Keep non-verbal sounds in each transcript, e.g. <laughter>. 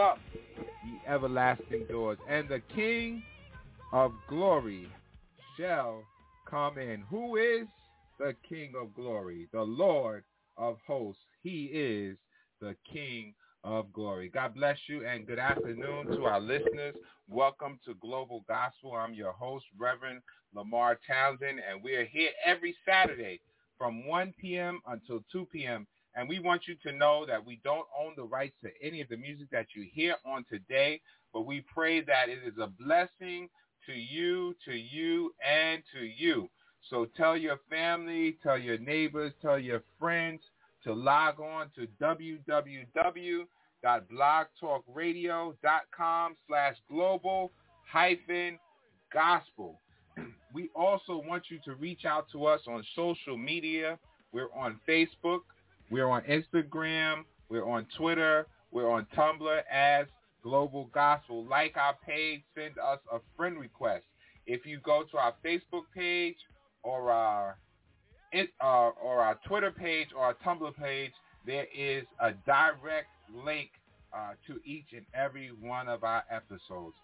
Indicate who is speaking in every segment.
Speaker 1: them up, everlasting doors, and the King of glory shall come in. Who is the King of glory? The Lord of hosts. He is the King of Glory. God bless you and good afternoon to our listeners. Welcome to Global Gospel. I'm your host, Reverend Lamar Townsend, and we are here every Saturday from 1 p.m. until 2 p.m. And we want you to know that we don't own the rights to any of the music that you hear on today, but we pray that it is a blessing to you, to you, and to you. So tell your family, tell your neighbors, tell your friends to log on to www.blogtalkradio.com slash global hyphen gospel. We also want you to reach out to us on social media. We're on Facebook. We're on Instagram. We're on Twitter. We're on Tumblr as Global Gospel. Like our page, send us a friend request. If you go to our Facebook page or our uh, or our Twitter page or our Tumblr page, there is a direct link uh, to each and every one of our episodes.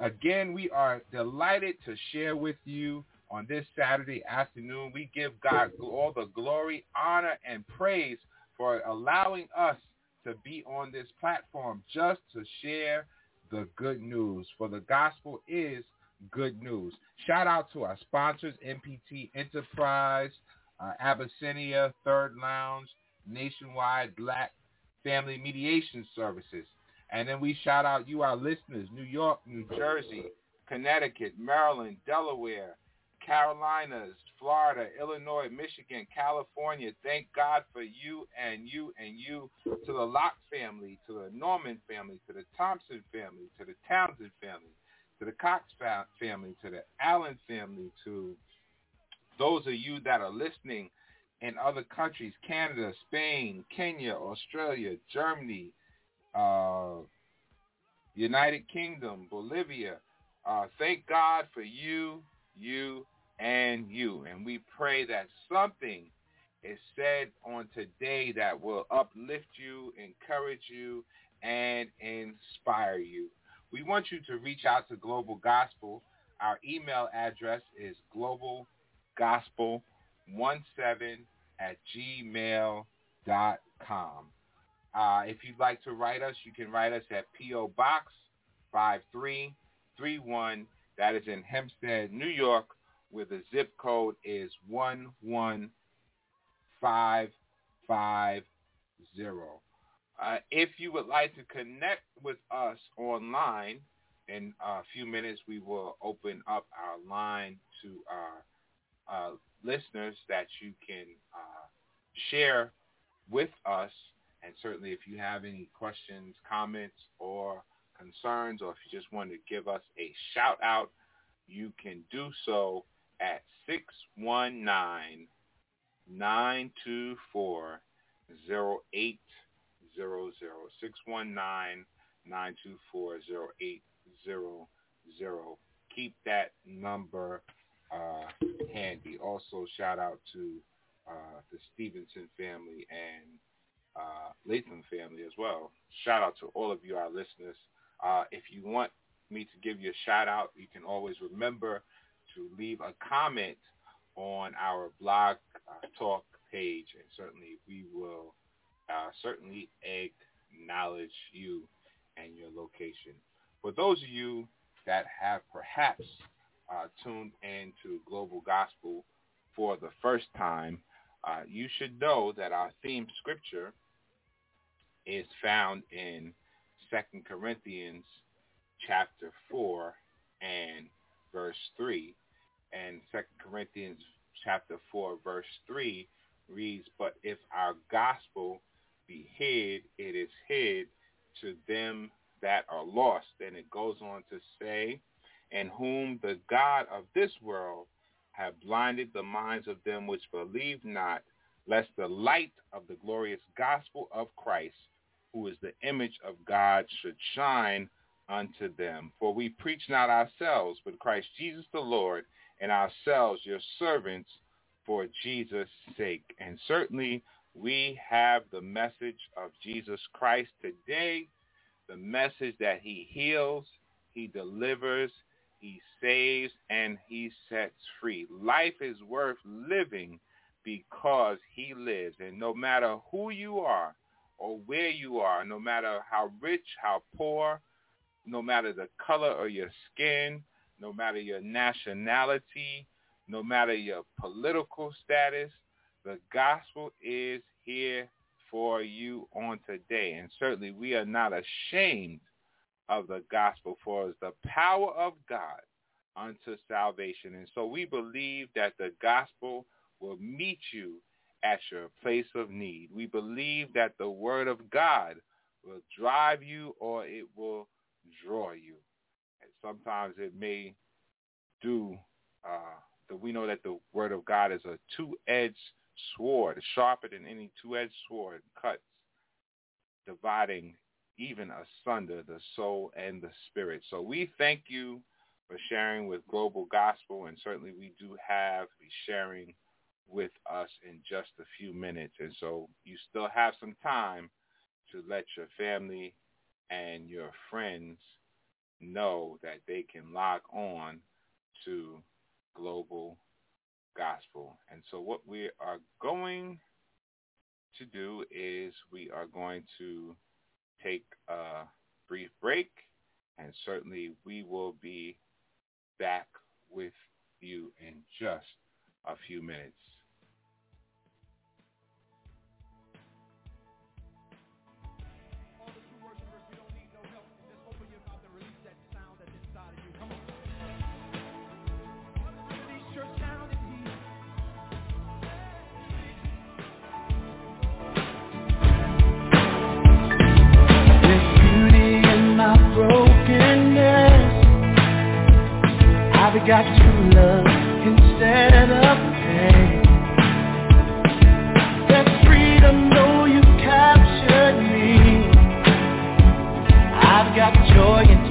Speaker 1: Again, we are delighted to share with you on this Saturday afternoon. We give God all the glory, honor, and praise for allowing us to be on this platform just to share the good news. For the gospel is good news. Shout out to our sponsors, MPT Enterprise, uh, Abyssinia, Third Lounge, Nationwide Black Family Mediation Services. And then we shout out you, our listeners, New York, New Jersey, Connecticut, Maryland, Delaware, Carolinas, Florida, Illinois, Michigan, California. Thank God for you and you and you to the Locke family, to the Norman family, to the Thompson family, to the Townsend family, to the Cox family, to the Allen family, to those of you that are listening in other countries, Canada, Spain, Kenya, Australia, Germany, uh, United Kingdom, Bolivia. Uh, thank God for you, you, and you. And we pray that something is said on today that will uplift you, encourage you, and inspire you. We want you to reach out to Global Gospel. Our email address is globalgospel17 at gmail.com. Uh, if you'd like to write us, you can write us at P.O. Box 5331. That is in Hempstead, New York, where the zip code is 11550. Uh, if you would like to connect with us online, in a few minutes we will open up our line to our uh, listeners that you can uh, share with us. And certainly if you have any questions, comments, or concerns, or if you just want to give us a shout out, you can do so at 619 924 0800. 619 924 0800. Keep that number uh, handy. Also, shout out to uh, the Stevenson family and uh, Latham family as well. Shout out to all of you, our listeners. Uh, if you want me to give you a shout out, you can always remember to leave a comment on our blog uh, talk page, and certainly we will uh, certainly acknowledge you and your location. For those of you that have perhaps uh, tuned into Global Gospel for the first time, uh, you should know that our theme scripture is found in Second Corinthians chapter 4 and verse 3. And Second Corinthians chapter 4 verse 3 reads, But if our gospel be hid, it is hid to them that are lost. And it goes on to say, and whom the God of this world have blinded the minds of them which believe not, lest the light of the glorious gospel of Christ, who is the image of God, should shine unto them. For we preach not ourselves, but Christ Jesus the Lord, and ourselves your servants for Jesus' sake. And certainly we have the message of Jesus Christ today, the message that he heals, he delivers, he saves, and he sets free. Life is worth living because he lives. And no matter who you are or where you are, no matter how rich, how poor, no matter the color of your skin, no matter your nationality, no matter your political status, the gospel is here for you on today. And certainly we are not ashamed of the gospel for it's the power of God unto salvation. And so we believe that the gospel will meet you at your place of need. We believe that the word of God will drive you or it will draw you. Sometimes it may do, uh, the, we know that the word of God is a two-edged sword, sharper than any two-edged sword, cuts, dividing even asunder the soul and the spirit. So we thank you for sharing with Global Gospel, and certainly we do have be sharing with us in just a few minutes. And so you still have some time to let your family and your friends know that they can log on to Global Gospel. And so what we are going to do is we are going to take a brief break and certainly we will be back with you in just a few minutes.
Speaker 2: I've got true love instead of pain. There's freedom, though you captured me. I've got joy instead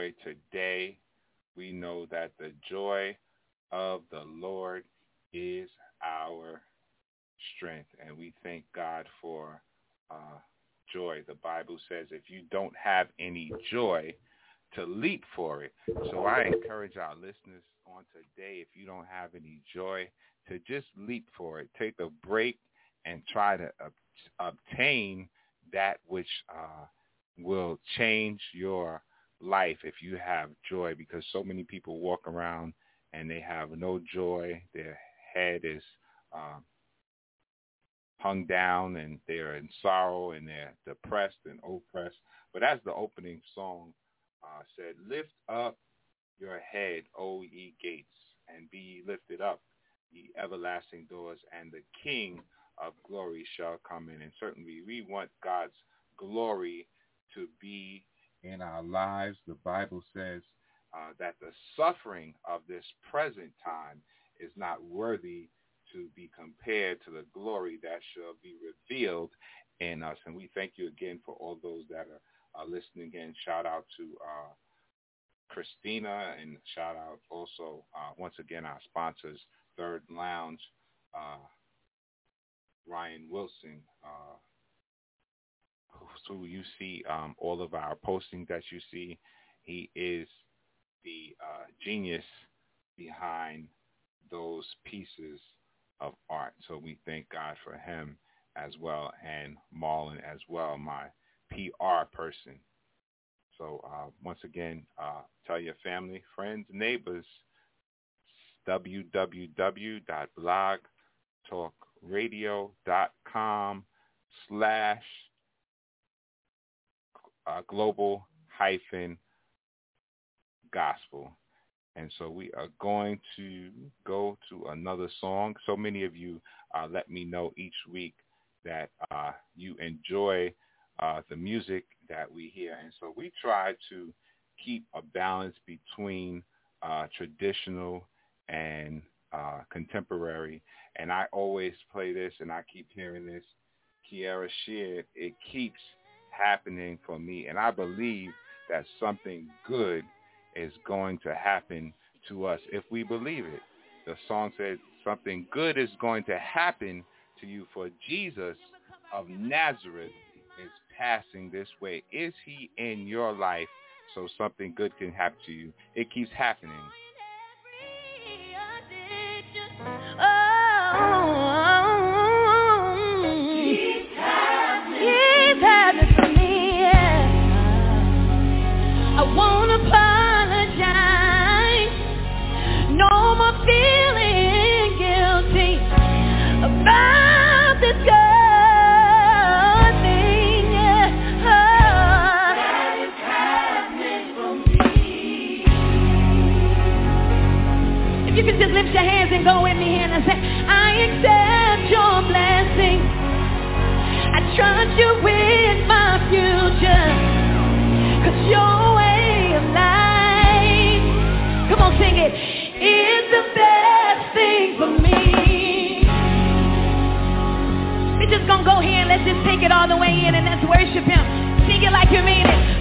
Speaker 2: joy
Speaker 1: today. We know that the joy of the Lord is our strength, and we thank God for uh, joy. The Bible says if you don't have any joy, to leap for it. So I encourage our listeners on today, if you don't have any joy, to just leap for it. Take a break and try to ob- obtain that which uh, will change your life if you have joy because so many people walk around and they have no joy. Their head is uh, hung down and they're in sorrow and they're depressed and oppressed. But as the opening song uh, said, lift up your head, O ye gates, and be lifted up, ye everlasting doors, and the King of glory shall come in. And certainly we want God's glory to be in our lives. The Bible says uh, that the suffering of this present time is not worthy to be compared to the glory that shall be revealed in us. And we thank you again for all those that are uh, listening again. Shout out to uh, Christina and shout out also uh, once again our sponsors, Third Lounge, uh, Ryan Wilson, uh, who you see um, all of our posting that you see. He is the uh, genius behind those pieces of art. So we thank God for him as well and Marlon as well, my PR person. So uh, once again, uh, tell your family, friends, neighbors, www.blogtalkradio.com slash uh, global hyphen gospel. And so we are going to go to another song. So many of you uh, let me know each week that uh, you enjoy uh, the music that we hear. And so we try to keep a balance between uh, traditional and uh, contemporary. And I always play this, and I keep hearing this. Kierra Sheard, it keeps happening for me. And I believe that something good is going to happen to us if we believe it. The song says something good is going to happen to you for Jesus of Nazareth is passing this way. Is he in your life so something good can happen to you? It keeps happening.
Speaker 3: Just lift your hands and go with me and say, I accept your blessing. I trust you with my future. Cause your way of life, come on, sing it, is the best thing for me. We're just gonna go here and let's just take it all the way in and let's worship him. Sing it like you mean it.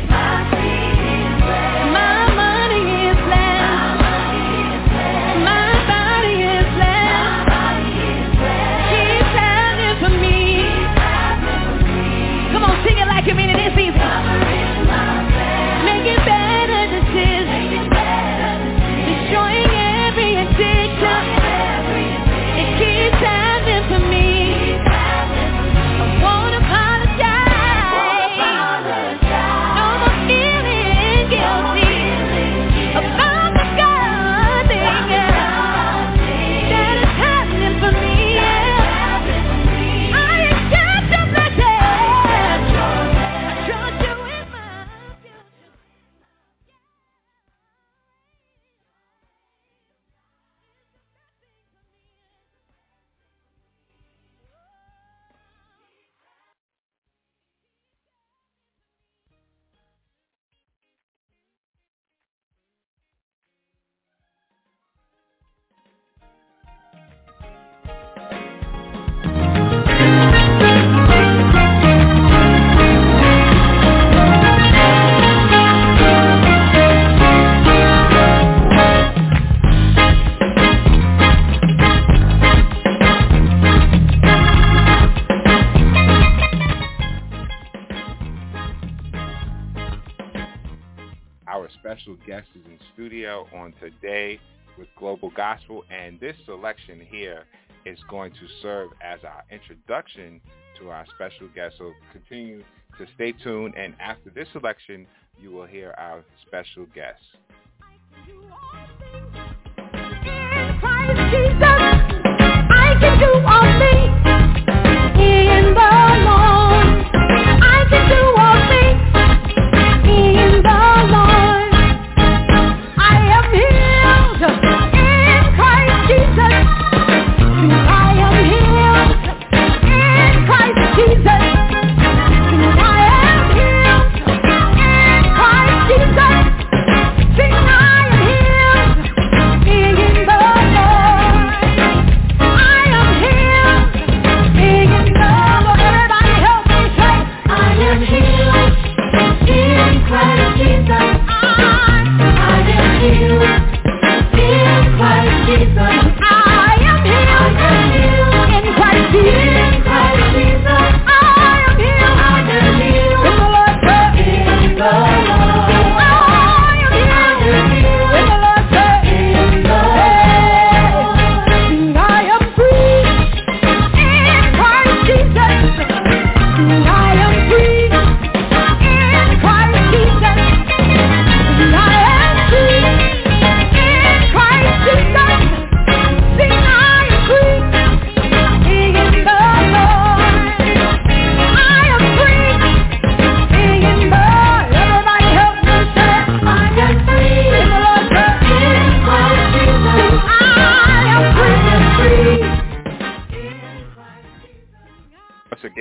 Speaker 1: Special guest is in studio on today with Global Gospel, and this selection here is going to serve as our introduction to our special guest. So continue to stay tuned, and after this selection, you will hear our special guest.
Speaker 3: I can do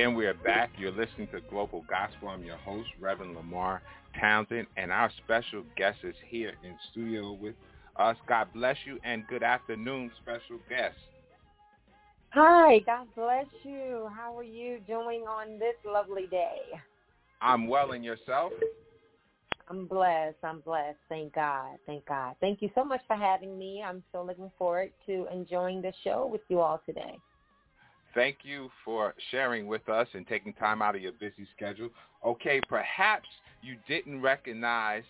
Speaker 1: Again, we are back. You're listening to Global Gospel. I'm your host, Reverend Lamar Townsend, and our special guest is here in studio with us. God bless you and good afternoon, special guest.
Speaker 4: Hi, God bless you. How are you doing on this lovely day?
Speaker 1: I'm well and yourself?
Speaker 4: I'm blessed. I'm blessed. Thank God. Thank God. Thank you so much for having me. I'm so looking forward to enjoying the show with you all today.
Speaker 1: Thank you for sharing with us and taking time out of your busy schedule. Okay, perhaps you didn't recognize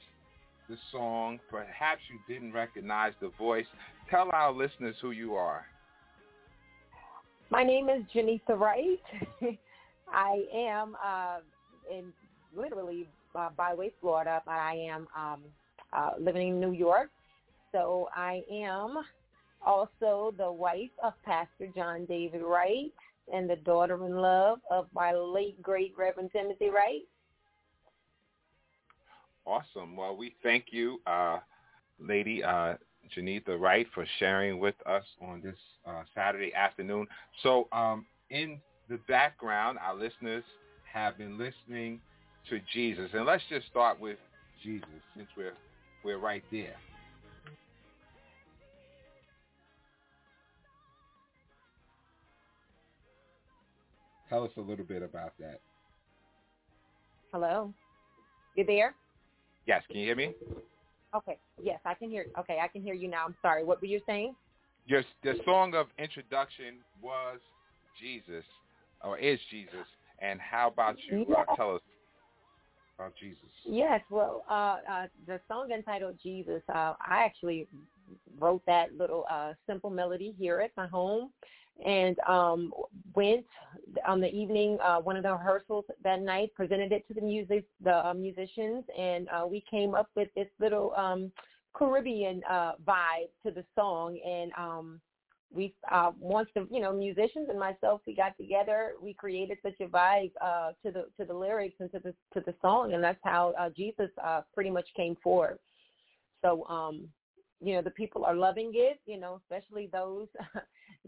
Speaker 1: the song. Perhaps you didn't recognize the voice. Tell our listeners who you are.
Speaker 4: My name is Geneatha Wright. <laughs> I am uh, in literally uh, Byway, Florida, but I am um, uh, living in New York. So I am also the wife of Pastor John David Wright and the daughter-in-law of my late great Reverend Timothy Wright.
Speaker 1: Awesome. Well, we thank you, uh, Lady uh, Wright, for sharing with us on this uh, Saturday afternoon. So um, in the background, our listeners have been listening to Jesus. And let's just start with Jesus since we're, we're right there. Tell us a little bit about that.
Speaker 4: Hello? You there?
Speaker 1: Yes, can you hear me?
Speaker 4: Okay. Yes, I can hear. Okay, I can hear you now. I'm sorry. What were you saying?
Speaker 1: Your, the song of introduction was Jesus, or is Jesus. And how about you? Uh, tell us about Jesus.
Speaker 4: Yes, well, uh, uh, the song entitled Jesus, uh, I actually wrote that little uh, simple melody here at my home and um, went on the evening, uh, one of the rehearsals that night, presented it to the music, the uh, musicians, and uh, we came up with this little um, Caribbean uh, vibe to the song. And um, we, uh, once the you know musicians and myself, we got together, we created such a vibe uh, to the to the lyrics and to the to the song, and that's how uh, Jesus uh, pretty much came forward. So um, you know the people are loving it you know especially those <laughs>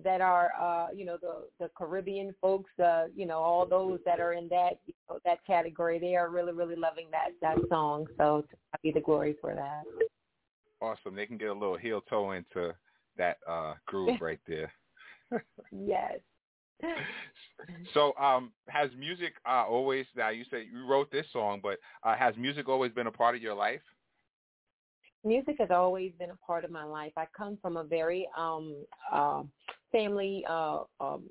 Speaker 4: that are uh you know the the caribbean folks uh you know all those that are in that you know, that category they are really really loving that that song so to be the glory for that
Speaker 1: Awesome. They can get a little heel toe into that uh, groove <laughs> right there.
Speaker 4: yes <laughs>
Speaker 1: So, um, has music uh, always? Now, you said you wrote this song, but uh, has music always been a part of your life?
Speaker 4: music has always been a part of my life. I come from a very um uh family uh, um,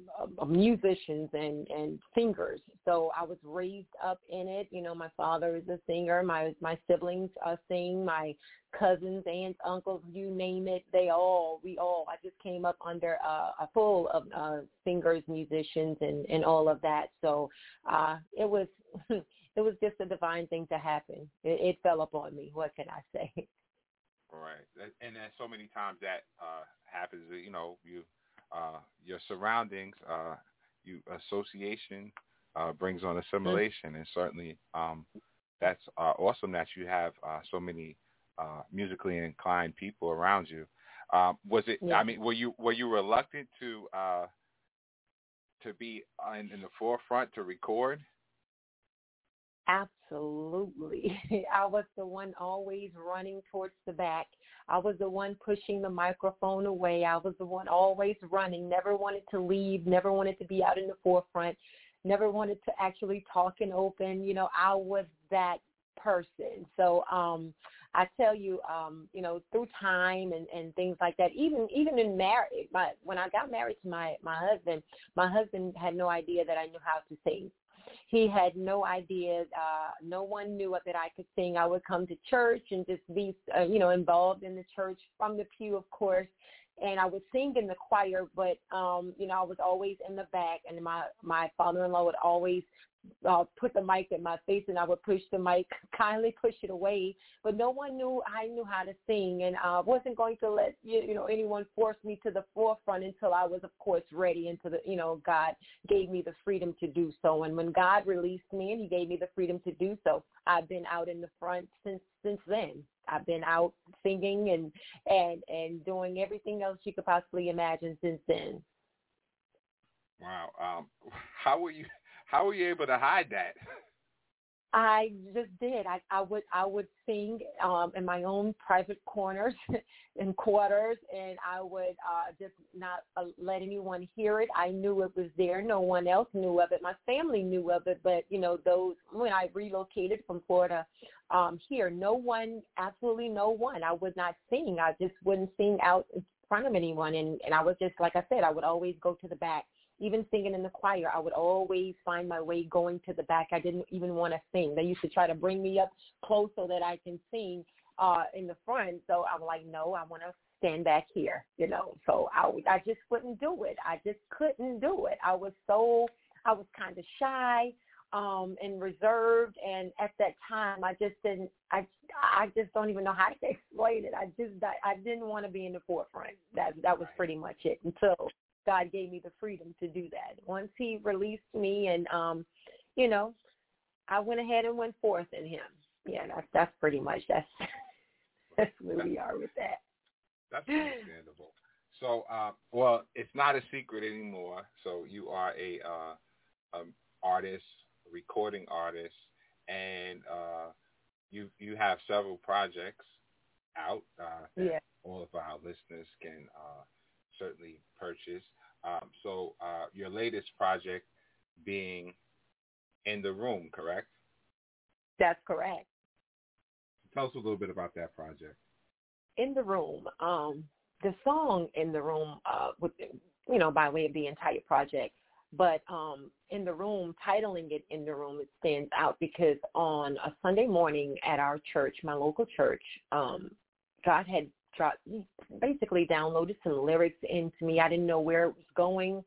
Speaker 4: musicians and and singers. So I was raised up in it. You know, my father is a singer. My my siblings uh, sing. My cousins, aunts, uncles, you name it, they all, we all. I just came up under uh, a full of uh, singers, musicians, and and all of that. So uh, it was <laughs> it was just a divine thing to happen. It, it fell upon me. What can I say? <laughs>
Speaker 1: Right, and then so many times that uh, happens. You know, you uh, your surroundings, uh, you association uh, brings on assimilation, and certainly um, that's uh, awesome that you have uh, so many uh, musically inclined people around you. Um, was it?
Speaker 4: Yeah.
Speaker 1: I mean, were you were you reluctant to uh, to be in, in the forefront to record?
Speaker 4: Absolutely. <laughs> I was the one always running towards the back. I was the one pushing the microphone away. I was the one always running, never wanted to leave, never wanted to be out in the forefront, never wanted to actually talk and open. You know, I was that person. So um I tell you, um, you know, through time and, and things like that, even even in marriage, my when I got married to my my husband, my husband had no idea that I knew how to sing. He had no idea. Uh, no one knew that I could sing. I would come to church and just be, uh, you know, involved in the church from the pew, of course. And I would sing in the choir, but um, you know, I was always in the back, and my my father-in-law would always uh, put the mic in my face and I would push the mic, <laughs> kindly push it away. But no one knew I knew how to sing, and I wasn't going to let you, you know anyone force me to the forefront until I was, of course, ready. Into the you know God gave me the freedom to do so, and when God released me and He gave me the freedom to do so, I've been out in the front since since then. I've been out singing and and and doing everything else you could possibly imagine since then.
Speaker 1: Wow. Um, <laughs> how were you? How were you able to hide that?
Speaker 4: I just did. I, I would I would sing um, in my own private corners <laughs> and quarters, and I would uh, just not uh, let anyone hear it. I knew it was there. No one else knew of it. My family knew of it, but you know those when I relocated from Florida um, here, no one, absolutely no one. I would not sing. I just wouldn't sing out in front of anyone, and and I was just like I said, I would always go to the back even singing in the choir, I would always find my way going to the back. I didn't even want to sing. They used to try to bring me up close so that I can sing uh in the front. So I'm like, no, I want to stand back here, you know. So I I just couldn't do it. I just couldn't do it. I was so I was kind of shy um and reserved and at that time I just didn't I I just don't even know how to <laughs> explain it. I just I, I didn't want to be in the forefront. That that was pretty much it until God gave me the freedom to do that. Once he released me and um, you know, I went ahead and went forth in him. Yeah, that's that's pretty much that's <laughs> that's where we are with that.
Speaker 1: That's <sighs> understandable. So, uh, well, it's not a secret anymore. So you are a uh, um, artist, recording artist, and uh, you you have several projects out uh, that
Speaker 4: Yeah.
Speaker 1: all of our listeners can uh, certainly purchase. Um, so uh, your latest project being in the room, correct?
Speaker 4: That's correct.
Speaker 1: Tell us a little bit about that project.
Speaker 4: in the room. Um, the song in the room, uh, with you know, by way of the entire project, but um, in the room, titling it in the room, it stands out because on a Sunday morning at our church, my local church, um, God had dropped, basically downloaded some lyrics into me. I didn't know where it was going.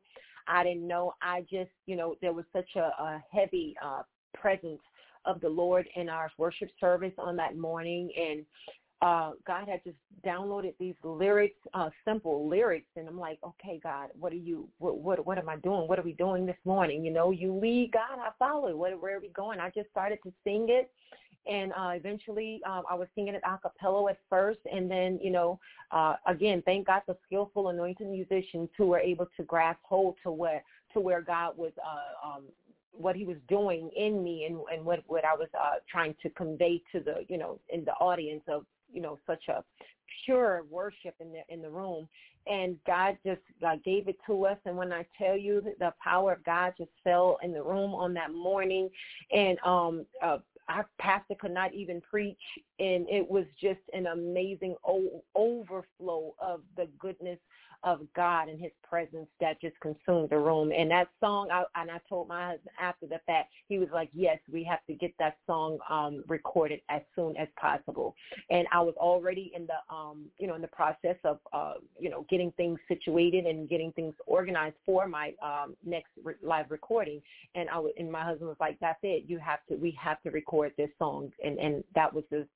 Speaker 4: I didn't know. I just, you know, there was such a, a heavy uh, presence of the Lord in our worship service on that morning, and uh, God had just downloaded these lyrics, uh, simple lyrics, and I'm like, okay, God, what are you, what, what, what am I doing? What are we doing this morning? You know, you lead, God, I follow. What, where are we going? I just started to sing it, and uh, eventually um, I was singing it a cappella at first, and then, you know, uh, again, thank God for skillful, anointed musicians who were able to grasp hold to where to where God was. Uh, um, what he was doing in me and, and what, what I was uh, trying to convey to the, you know, in the audience of, you know, such a pure worship in the, in the room. And God just uh, gave it to us. And when I tell you the power of God just fell in the room on that morning and um, uh, our pastor could not even preach, and it was just an amazing overflow of the goodness of God and His presence that just consumed the room. And that song, I, and I told my husband after the fact, he was like, "Yes, we have to get that song um, recorded as soon as possible." And I was already in the, um, you know, in the process of, uh, you know, getting things situated and getting things organized for my um, next re- live recording. And I w- and my husband was like, "That's it. You have to. We have to record this song." And and that was the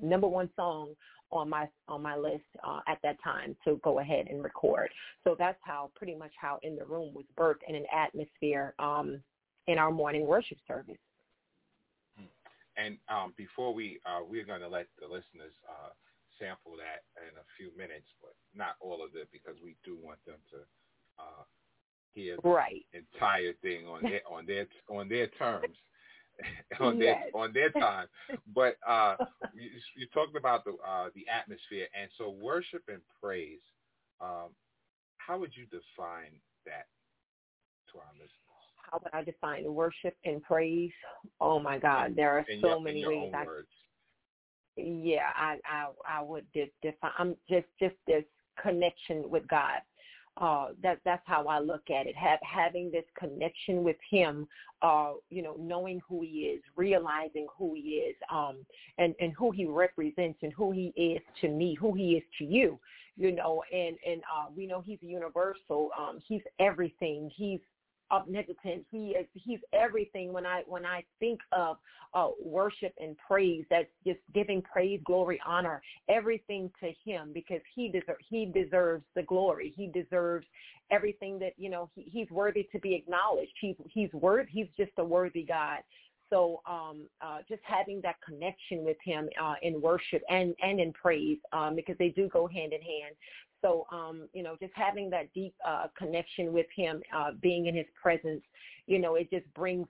Speaker 4: number one song on my on my list uh, at that time to go ahead and record. So that's how pretty much how in the room was birthed in an atmosphere um, in our morning worship service.
Speaker 1: And um, before we uh, we're going to let the listeners uh, sample that in a few minutes, but not all of it because we do want them to uh, hear the
Speaker 4: Right.
Speaker 1: entire thing on their on their on their terms. <laughs> on
Speaker 4: Yes.
Speaker 1: their on their time, but uh, <laughs> you, you talked about the uh, the atmosphere, and so worship and praise. Um, how would you define that to our listeners?
Speaker 4: How would I define worship and praise? Oh my God, there are
Speaker 1: In
Speaker 4: so
Speaker 1: your,
Speaker 4: many ways I
Speaker 1: words.
Speaker 4: yeah i i i would de- define i'm just just this connection with god uh that that's how i look at it. Have having this connection with him uh you know knowing who he is realizing who he is um and and who he represents and who he is to me who he is to you you know and and uh we know he's universal um he's everything. He's omnipotent he is he's everything when i when i think of uh, worship and praise. That's just giving praise, glory, honor, everything to Him because He deserves He deserves the glory. He deserves everything that you know. He, he's worthy to be acknowledged. He's He's worth. He's just a worthy God. So um, uh, just having that connection with Him uh, in worship and and in praise um, because they do go hand in hand. So um, you know, just having that deep uh, connection with Him, uh, being in His presence, you know, it just brings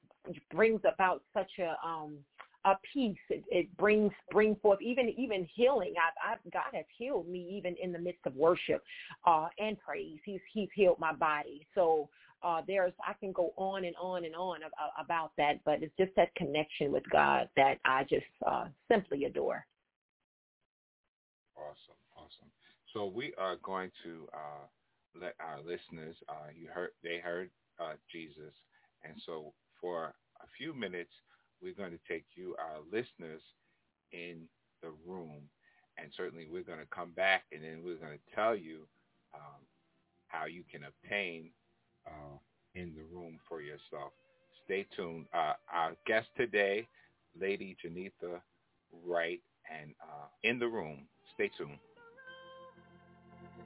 Speaker 4: brings about such a um a peace. It, it brings bring forth even even healing. I've, I've god has healed me even in the midst of worship uh and praise. He's he's healed my body. So uh there's i can go on and on and on ab- about that but it's just that connection with god that i just uh simply adore.
Speaker 1: Awesome, awesome. So we are going to uh, let our listeners. Uh, you heard they heard uh, Jesus, and so for a few minutes, we're going to take you, our listeners, in the room, and certainly we're going to come back, and then we're going to tell you um, how you can obtain uh, in the room for yourself. Stay tuned. Uh, our guest today, Lady Geneatha Wright, and uh, in the room. Stay tuned.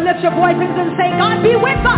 Speaker 3: lift your voices and say, God be with us.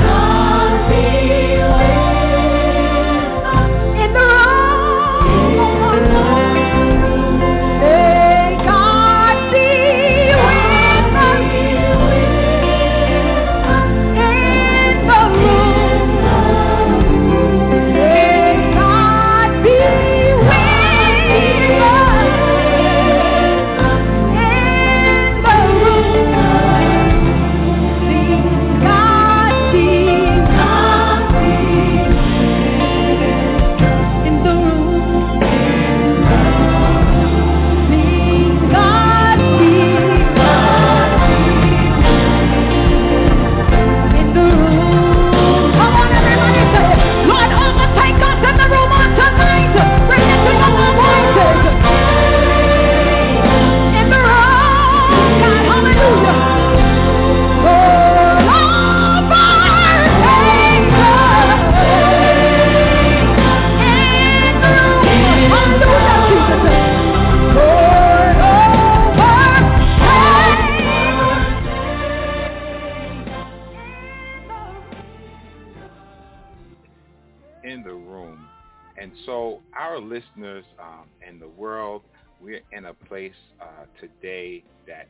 Speaker 1: Listeners um, in the world, we're in a place uh, today that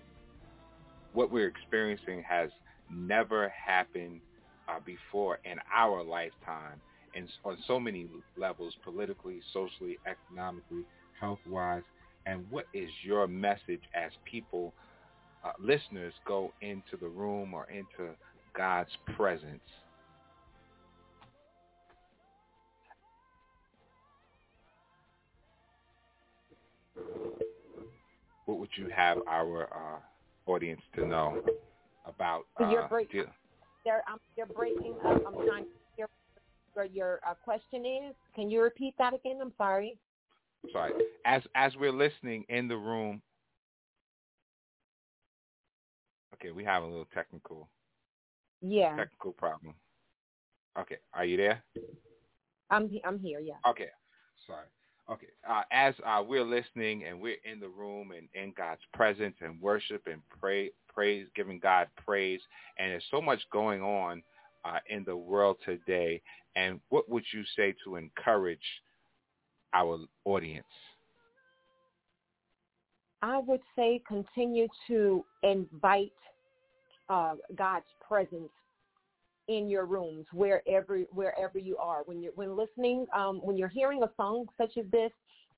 Speaker 1: what we're experiencing has never happened uh, before in our lifetime and on so many levels, politically, socially, economically, health-wise. And what is your message as people, uh, listeners, go into the room or into God's presence? What would you have our uh, audience to know about?
Speaker 4: So you're
Speaker 1: uh,
Speaker 4: break- I'm, you're breaking up. I'm trying to hear your uh, question is. Can you repeat that again? I'm sorry.
Speaker 1: sorry, as as we're listening in the room. Okay, we have a little technical
Speaker 4: Yeah,
Speaker 1: technical problem. Okay, are you there?
Speaker 4: I'm I'm here. Yeah.
Speaker 1: Okay, sorry. Okay, uh, as uh, we're listening and we're in the room and in God's presence and worship and pray, praise, giving God praise, and there's so much going on uh, in the world today. And what would you say to encourage our audience?
Speaker 4: I would say continue to invite uh, God's presence in your rooms wherever wherever you are. When you're when listening, um, when you're hearing a song such as this,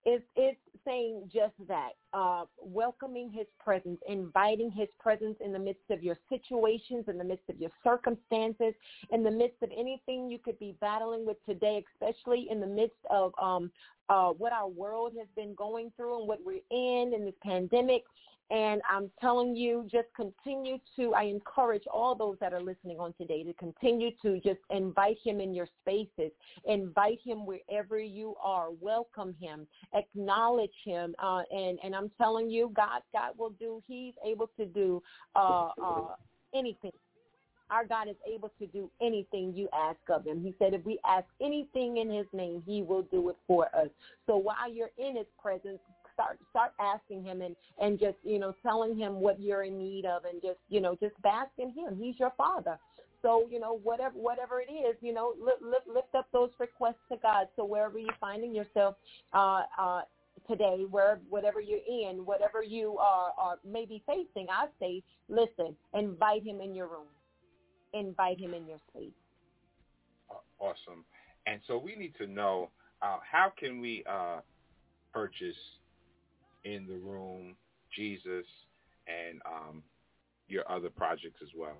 Speaker 4: it's it's saying just that, uh, welcoming His presence, inviting His presence in the midst of your situations, in the midst of your circumstances, in the midst of anything you could be battling with today, especially in the midst of um, uh, what our world has been going through and what we're in in this pandemic. And I'm telling you, just continue to, I encourage all those that are listening on today to continue to just invite him in your spaces. Invite him wherever you are. Welcome him. Acknowledge him. Uh, and, and I'm telling you, God, God will do, he's able to do uh, uh, anything. Our God is able to do anything you ask of him. He said if we ask anything in his name, he will do it for us. So while you're in his presence, start start asking him and and just you know telling him what you're in need of and just you know just bask in him. He's your father. So you know whatever whatever it is you know lift, lift, lift up those requests to god. So wherever you're finding yourself uh uh today where whatever you're in whatever you are are maybe facing i say listen invite him in your room. Invite him in your space.
Speaker 1: Awesome. And so we need to know uh, how can we uh, purchase in the room Jesus and um, your other projects as well.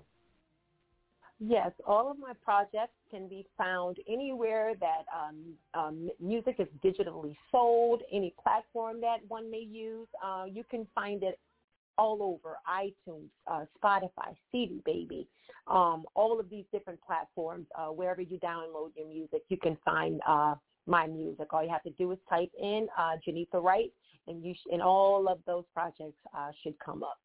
Speaker 4: Yes, all of my projects can be found anywhere that um, um, music is digitally sold, any platform that one may use. Uh, you can find it all over iTunes, uh, Spotify, CD Baby, um, all of these different platforms. Uh, wherever you download your music, you can find uh, my music. All you have to do is type in uh, Geneatha Wright, and you sh- and all of those projects uh, should come up.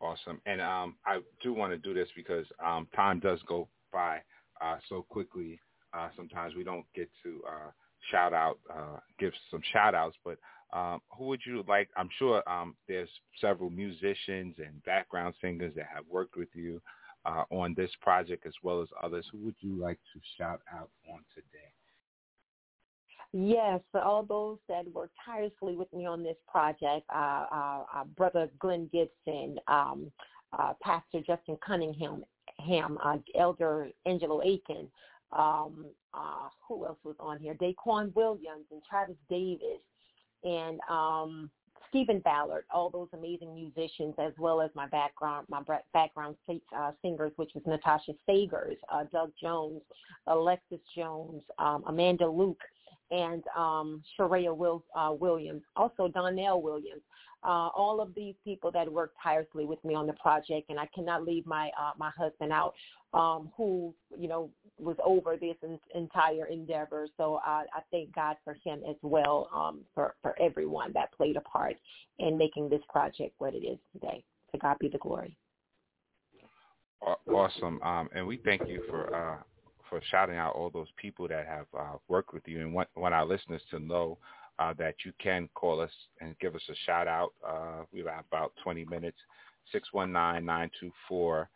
Speaker 1: Awesome. And um, I do want to do this because um, time does go by uh, so quickly. Uh, sometimes we don't get to uh, shout out, uh, give some shout outs, but um, who would you like? I'm sure um, there's several musicians and background singers that have worked with you uh, on this project as well as others. Who would you like to shout out on today?
Speaker 4: Yes, for all those that worked tirelessly with me on this project, uh, uh, uh, Brother Glenn Gibson, um, uh, Pastor Justin Cunningham, Ham, uh, Elder Angelo Aiken, um, uh, who else was on here? Daquan Williams and Travis Davis, and um, Stephen Ballard, all those amazing musicians, as well as my background, my background uh, singers, which was Natasha Sagers, uh, Doug Jones, Alexis Jones, um, Amanda Luke, and um, Sharia Will, uh, Williams, also Donnell Williams. Uh, all of these people that worked tirelessly with me on the project, and I cannot leave my uh, my husband out, um, who you know was over this in, entire endeavor. So uh, I thank God for him as well, um, for for everyone that played a part in making this project what it is today. To God be the glory.
Speaker 1: Awesome. Um, and we thank you for uh, for shouting out all those people that have uh, worked with you. And want, want our listeners to know uh, that you can call us and give us a shout out. Uh, we have about 20 minutes. 619-924-0800,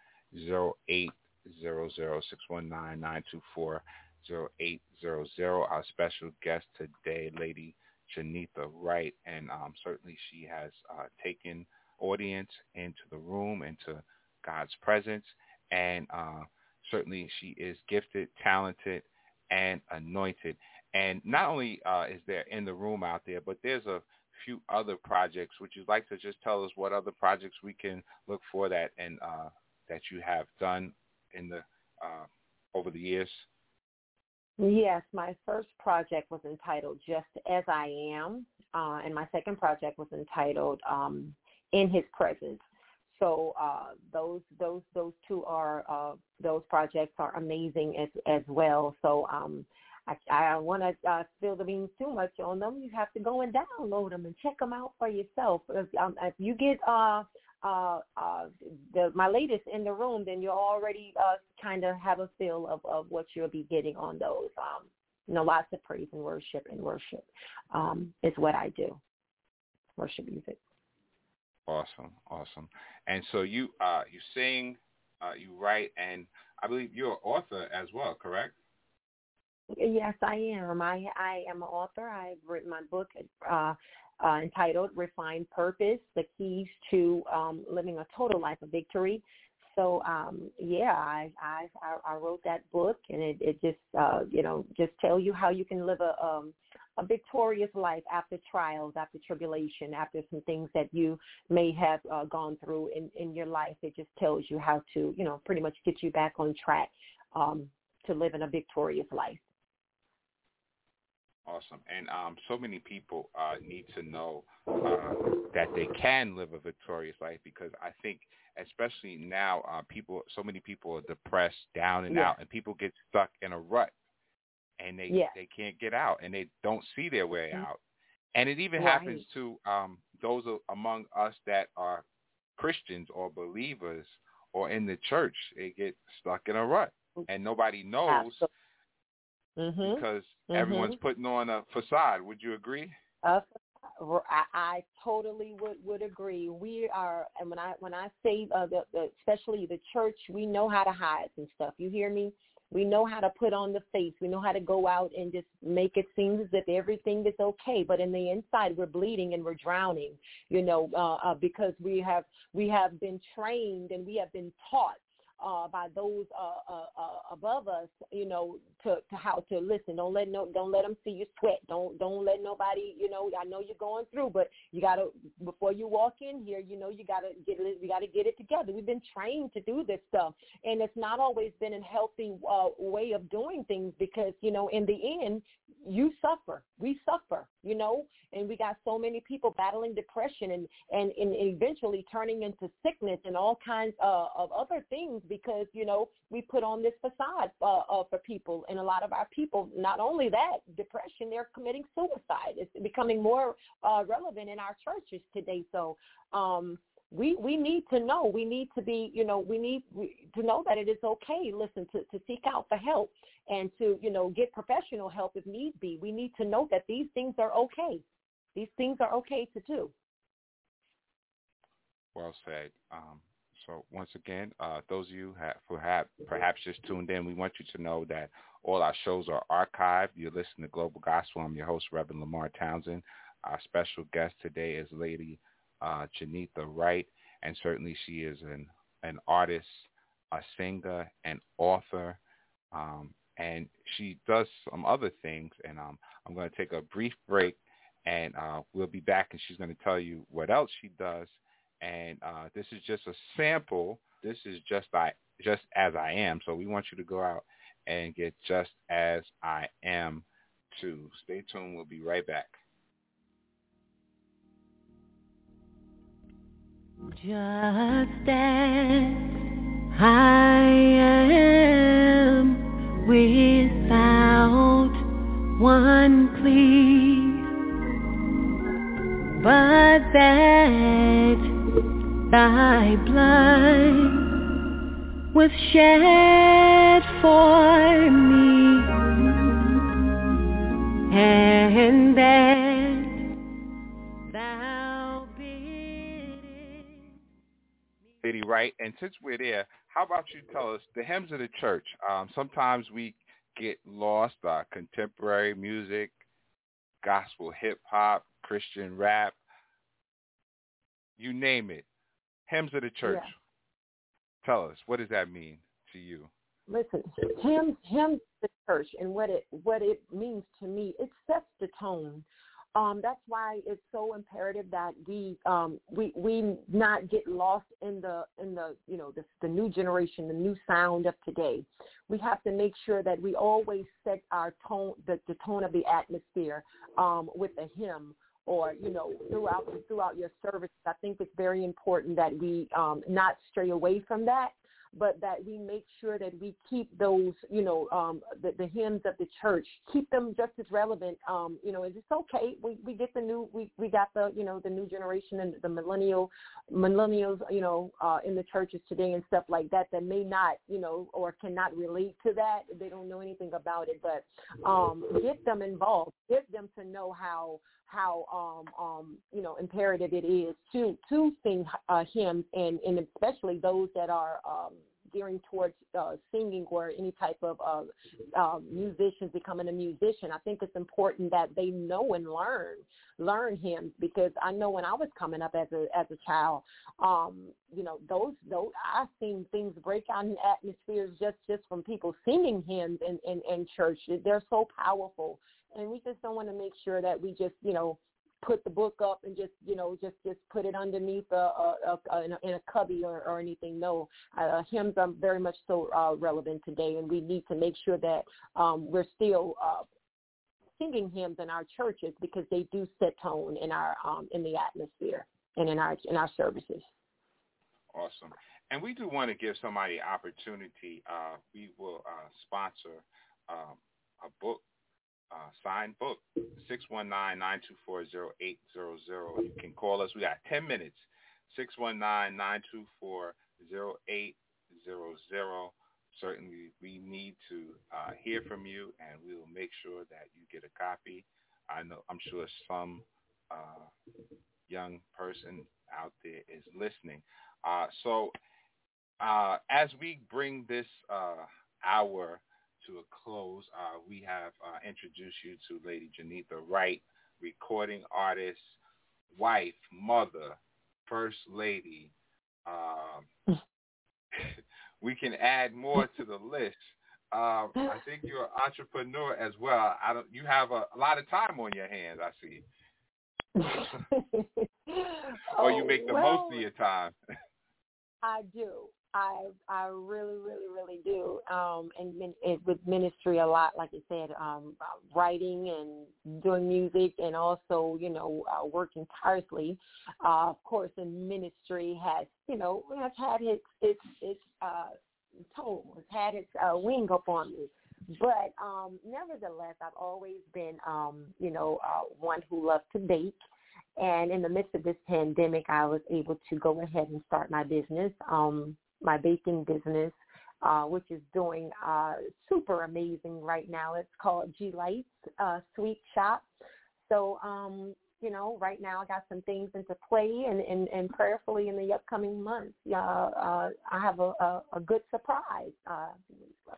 Speaker 1: Our special guest today, Lady Geneatha Wright, and um, certainly she has uh, taken audience into the room, into God's presence, and uh, certainly she is gifted, talented, and anointed. And not only uh, is there in the room out there, but there's a few other projects. Would you like to just tell us what other projects we can look for that and uh, that you have done in the uh, over the years?
Speaker 4: Yes, my first project was entitled Just As I Am, uh, and my second project was entitled um, In His Presence. So uh, those those those two are uh, those projects are amazing as as well. So um, I, I want to uh, spill the beans too much on them. You have to go and download them and check them out for yourself. If, um, if you get uh, uh, uh, the, my latest in the room, then you already uh, kind of have a feel of, of what you'll be getting on those. Um, you know, lots of praise and worship and worship um, is what I do. Worship music.
Speaker 1: Awesome, awesome. And so you uh, you sing, uh, you write, and I believe you're an author as well, correct?
Speaker 4: Yes, I am. I I am an author. I've written my book uh, uh, entitled "Refined Purpose: The Keys to um, Living a Total Life of Victory." So um, yeah, I, I I wrote that book, and it it just uh, you know just tell you how you can live a um, a victorious life after trials, after tribulation, after some things that you may have uh, gone through in in your life. It just tells you how to you know pretty much get you back on track um, to live in a victorious life.
Speaker 1: Awesome. And um, so many people uh, need to know uh, that they can live a victorious life because I think, especially now, uh, people, so many people are depressed, down and out, and people get stuck in a rut, and they they can't get out, and they don't see their way mm-hmm. out. And it even
Speaker 4: right.
Speaker 1: happens to um, those among us that are Christians or believers or in the church. They get stuck in a rut, mm. and nobody knows.
Speaker 4: Mm-hmm.
Speaker 1: because
Speaker 4: mm-hmm.
Speaker 1: everyone's putting on a facade. Would you agree?
Speaker 4: Uh, I, I totally would would agree. We are, and when I when I say uh, the, the especially the church, we know how to hide and stuff. You hear me? We know how to put on the face. We know how to go out and just make it seem as if everything is okay, but in the inside we're bleeding and we're drowning. You know, uh, uh, because we have we have been trained and we have been taught uh, by those uh, uh, uh, above us, you know, to, to how to listen. Don't let no, don't let them see you sweat. Don't don't let nobody, you know. I know you're going through, but you gotta before you walk in here, you know, you gotta get. You gotta get it together. We've been trained to do this stuff, and it's not always been a healthy uh, way of doing things because you know, in the end, you suffer. We suffer, you know, and we got so many people battling depression and and, and eventually turning into sickness and all kinds uh, of other things because you know we put on this facade uh, uh, for people, and a lot of our people. Not only that, depression, they're committing suicide. It's becoming more uh, relevant in our churches today. So. um we we need to know we need to be you know we need to know that it is okay listen to to seek out for help and to you know get professional help if need be we need to know that these things are okay these things are okay to do
Speaker 1: well said um, so once again uh, those of you have, who have perhaps just tuned in we want you to know that all our shows are archived you're listening to global gospel i'm your host reverend lamar townsend our special guest today is lady uh, Wright, and certainly she is an an artist, a singer, an author, um, and she does some other things. And um, I'm going to take a brief break, and uh, we'll be back, and she's going to tell you what else she does. And uh, this is just a sample. This is just I just as I am. So we want you to go out and get just as I am too. Stay tuned. We'll be right back.
Speaker 5: Just as I am without one plea, but that thy blood was shed for me, and that
Speaker 1: Lady Wright. And since we're there, how about you tell us the hymns of the church? Um, sometimes we get lost. Uh, contemporary music, gospel, hip hop, Christian rap, you name it. Hymns of the church.
Speaker 4: Yeah.
Speaker 1: Tell us, what does that mean to you?
Speaker 4: listen, him him the church and what it what it means to me, it sets the tone. Um, that's why it's so imperative that we um, we we not get lost in the in the you know the, the new generation, the new sound of today. We have to make sure that we always set our tone, the, the tone of the atmosphere um, with a hymn or you know throughout throughout your service. I think it's very important that we um, not stray away from that but that we make sure that we keep those, you know, um, the, the hymns of the church, keep them just as relevant. Um, you know, it's okay. We we get the new, we we got the, you know, the new generation and the millennial, millennials, you know, uh, in the churches today and stuff like that that may not, you know, or cannot relate to that. They don't know anything about it, but um, get them involved. Get them to know how how um um you know imperative it is to to sing uh, hymns and and especially those that are um gearing towards uh, singing or any type of uh, uh, musicians becoming a musician. I think it's important that they know and learn learn hymns because I know when I was coming up as a as a child, um, you know those those I've seen things break out in atmospheres just just from people singing hymns in in, in church. They're so powerful and we just don't want to make sure that we just you know put the book up and just you know just just put it underneath a, a, a, in, a in a cubby or, or anything. No, uh, hymns are very much so uh, relevant today, and we need to make sure that um, we're still uh, singing hymns in our churches because they do set tone in our um, in the atmosphere and in our in our services.
Speaker 1: Awesome. And we do want to give somebody opportunity. Uh, we will uh, sponsor um, a book uh, signed book, 619-924-0800. You can call us. We got 10 minutes, 619-924-0800. Certainly, we need to uh, hear from you, and we will make sure that you get a copy. I know, I'm sure some uh, young person out there is listening. Uh, so uh, as we bring this uh, hour to a close, uh, we have uh, introduced you to Lady Geneatha Wright, recording artist, wife, mother, first lady. Um, <laughs> we can add more to the list. Um, I think you're an entrepreneur as well. I don't. You have a, a lot of time on your hands. I see. <laughs> or you make the
Speaker 4: oh, well,
Speaker 1: most of your time.
Speaker 4: I do. I I really really really do. Um, and, and with ministry a lot, like I said, um, writing and doing music, and also you know uh, working tirelessly. Uh, of course, in ministry has you know has had its its its uh, toll, has had its uh, wing up on me. But um, nevertheless, I've always been, um, you know, uh, one who loves to bake. And in the midst of this pandemic, I was able to go ahead and start my business. Um, my baking business, uh, which is doing uh, super amazing right now. It's called G Lights uh, Sweet Shop. So, um, you know, right now I got some things into play and, and, and prayerfully in the upcoming months, uh, uh, I have a, a, a good surprise uh,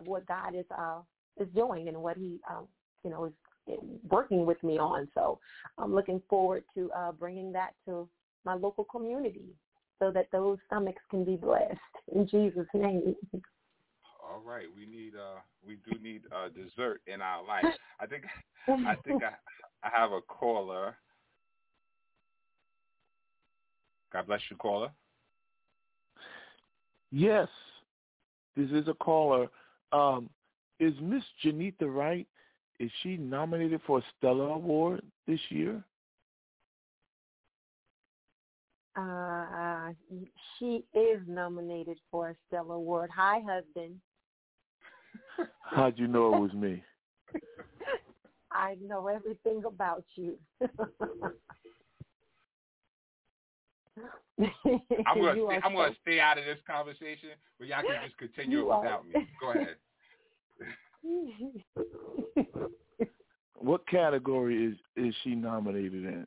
Speaker 4: what God is uh, is doing and what He, uh, you know, is working with me on. So I'm looking forward to uh, bringing that to my local community so that those stomachs can be blessed in Jesus' name.
Speaker 1: All right, we need uh we do need uh dessert in our life. I think I think I I have a caller. God bless you, caller.
Speaker 6: Yes, this is a caller. Um, is Miss Geneatha Wright? Is she nominated for a Stellar Award this year?
Speaker 4: Uh, she is nominated for a Stellar Award. Hi, husband.
Speaker 6: How'd you know it was me? <laughs>
Speaker 4: I know everything about you.
Speaker 1: I'm gonna <laughs>
Speaker 4: You
Speaker 1: stay, I'm gonna stay out of this conversation, but y'all can just continue
Speaker 4: You are-
Speaker 1: without me. Go ahead. <laughs>
Speaker 6: What category is is she nominated in?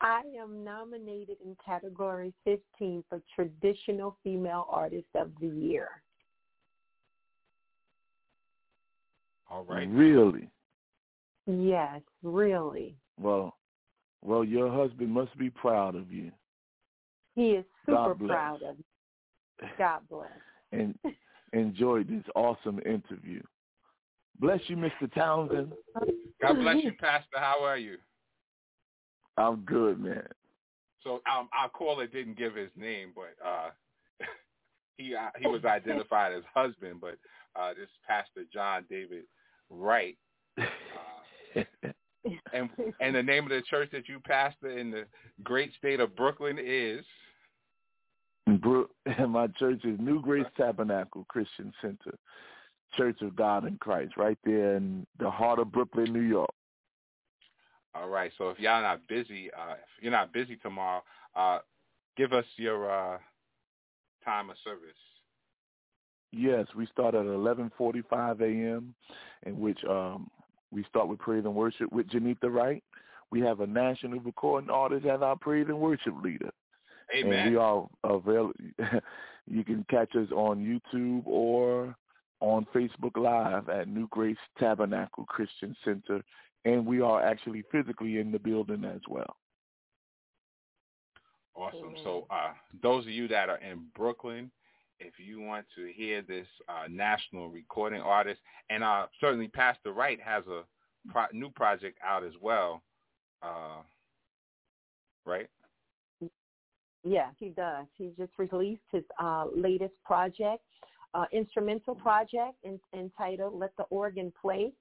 Speaker 4: I am nominated in category 15 for Traditional Female Artist of the Year.
Speaker 1: All right.
Speaker 6: Really?
Speaker 4: Yes, really.
Speaker 6: Well, well, your husband must be proud of you.
Speaker 4: He is super proud of you. God bless.
Speaker 6: and enjoyed this awesome interview. Bless you, Mr. Townsend.
Speaker 1: God bless you, Pastor. How are you?
Speaker 6: I'm good, man.
Speaker 1: So um, our caller didn't give his name, but uh, <laughs> he uh, he was <laughs> identified as husband. But uh, this Pastor John David Wright, uh, <laughs> and and the name of the church that you pastor in the great state of Brooklyn is
Speaker 6: And my church is New Grace Tabernacle Christian Center, Church of God in Christ, right there in the heart of Brooklyn, New York.
Speaker 1: All right. So if y'all not busy, uh, if you're not busy tomorrow, uh, give us your uh, time of service.
Speaker 6: Yes, we start at 11:45 a.m., in which um, we start with praise and worship with Geneatha Wright. We have a national recording artist as our praise and worship leader.
Speaker 1: Amen.
Speaker 6: And we are available. <laughs> you can catch us on YouTube or on Facebook Live at New Grace Tabernacle Christian Center, and we are actually physically in the building as well.
Speaker 1: Awesome. So uh, those of you that are in Brooklyn, if you want to hear this uh, national recording artist, and uh, certainly Pastor Wright has a pro- new project out as well, uh, right?
Speaker 4: Yes, he does. He just released his uh, latest project, uh, instrumental project in, entitled "Let the Organ Play."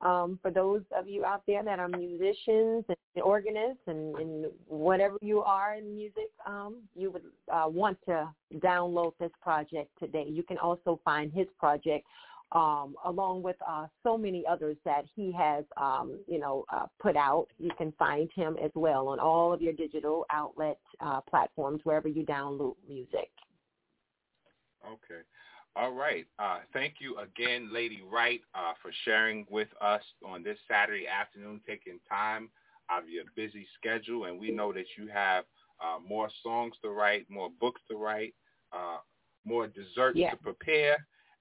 Speaker 4: Um, for those of you out there that are musicians and organists and, and whatever you are in music, um, you would uh, want to download this project today. You can also find his project um, along with uh, so many others that he has, um, you know, uh, put out. You can find him as well on all of your digital outlet uh, platforms wherever you download music.
Speaker 1: Okay. All right. Uh, thank you again, Lady Wright, uh, for sharing with us on this Saturday afternoon, taking time out of your busy schedule. And we know that you have uh, more songs to write, more books to write, uh, more desserts
Speaker 4: Yeah.
Speaker 1: to prepare.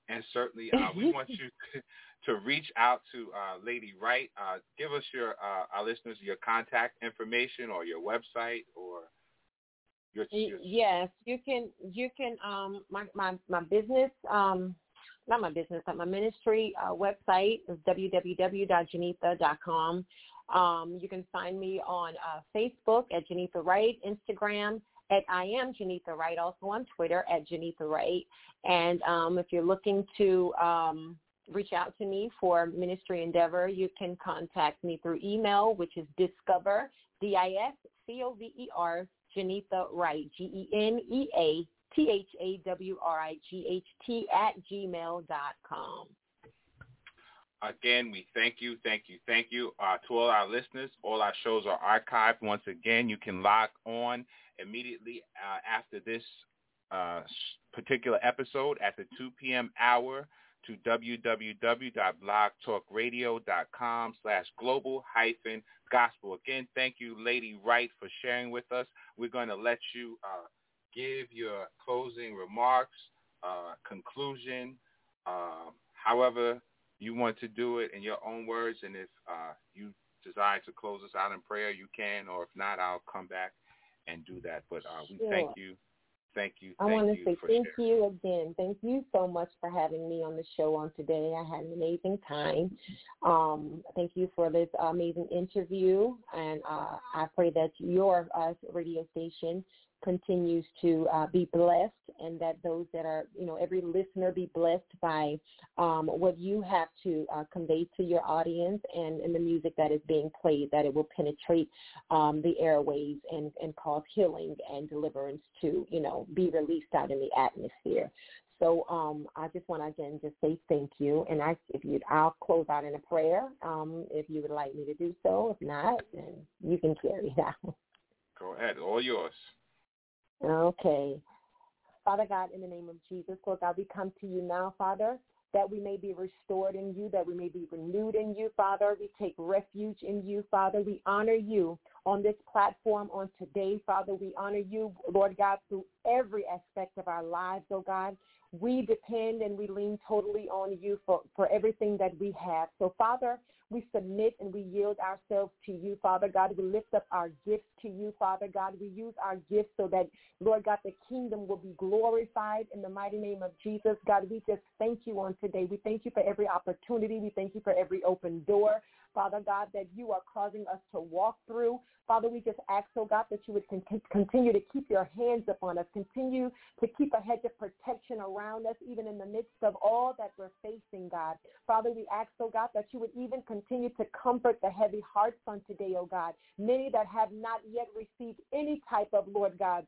Speaker 1: And certainly uh, we want <laughs> you to reach out to uh, Lady Wright. Uh, give us your, uh, our listeners, your contact information or your website or your,
Speaker 4: Yes, you can. You can. Um, my my my business. Um, not my business, but my ministry uh, website is www.geneatha.com. Um, you can find me on uh, Facebook at Geneatha Wright, Instagram at I am Geneatha Wright, also on Twitter at Geneatha Wright. And um, if you're looking to um, reach out to me for ministry endeavor, you can contact me through email, which is discover, D-I-S-C-O-V-E-R, Geneatha Wright, G-E-N-E-A-T-H-A-W-R-I-G-H-T at gmail dot com.
Speaker 1: Again, we thank you, thank you, thank you uh, to all our listeners. All our shows are archived. Once again, you can log on immediately uh, after this uh, particular episode at the 2 p.m. hour to www.blogtalkradio.com slash global hyphen gospel. Again, thank you, Lady Wright, for sharing with us. We're going to let you uh, give your closing remarks, uh, conclusion, um, however you want to do it in your own words. And if uh, you desire to close us out in prayer, you can. Or if not, I'll come back and do that. But uh, we thank you. Thank you.
Speaker 4: I want to say thank
Speaker 1: sharing.
Speaker 4: you again. Thank you so much for having me on the show on today. I had an amazing time. Um, thank you for this amazing interview, and uh, I pray that your uh, radio station continues to uh, be blessed, and that those that are, you know, every listener be blessed by um, what you have to uh, convey to your audience and, and the music that is being played, that it will penetrate um, the airways and, and cause healing and deliverance to, you know, be released out in the atmosphere. So um, I just want to again just say thank you, and I if you I'll close out in a prayer um, if you would like me to do so. If not, then you can carry out.
Speaker 1: Go ahead. All yours.
Speaker 4: Okay. Father God, in the name of Jesus, Lord God, we come to you now, Father, that we may be restored in you, that we may be renewed in you, Father. We take refuge in you, Father. We honor you on this platform on today, Father. We honor you, Lord God, through every aspect of our lives, oh God. We depend and we lean totally on you for, for everything that we have. So, Father, we submit and we yield ourselves to you, Father God. We lift up our gifts to you, Father God. We use our gifts so that, Lord God, the kingdom will be glorified in the mighty name of Jesus. God, we just thank you on today. We thank you for every opportunity. We thank you for every open door. Father God, that you are causing us to walk through. Father, we just ask, oh God, that you would con- continue to keep your hands upon us, continue to keep a hedge of protection around us, even in the midst of all that we're facing, God. Father, we ask, oh God, that you would even continue to comfort the heavy hearts on today, oh God. Many that have not yet received any type of, Lord God,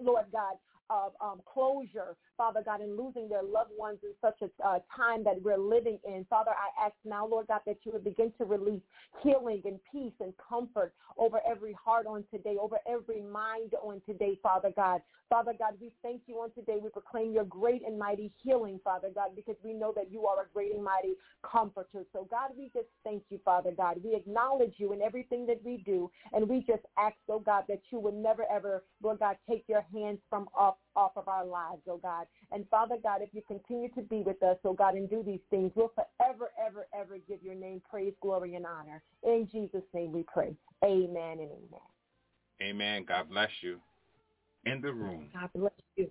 Speaker 4: Lord God, of um, closure, Father God, and losing their loved ones in such a uh, time that we're living in. Father, I ask now, Lord God, that you would begin to release healing and peace and comfort over every heart on today, over every mind on today, Father God. Father God, we thank you on today. We proclaim your great and mighty healing, Father God, because we know that you are a great and mighty comforter. So, God, we just thank you, Father God. We acknowledge you in everything that we do, and we just ask, oh God, that you would never, ever, Lord God, take your hands from off, off of our lives, oh God. And Father God, if you continue to be with us, oh God, and do these things, we'll forever, ever, ever give your name praise, glory, and honor. In Jesus' name we pray. Amen and amen.
Speaker 1: Amen. God bless you. In the room.
Speaker 4: God bless you.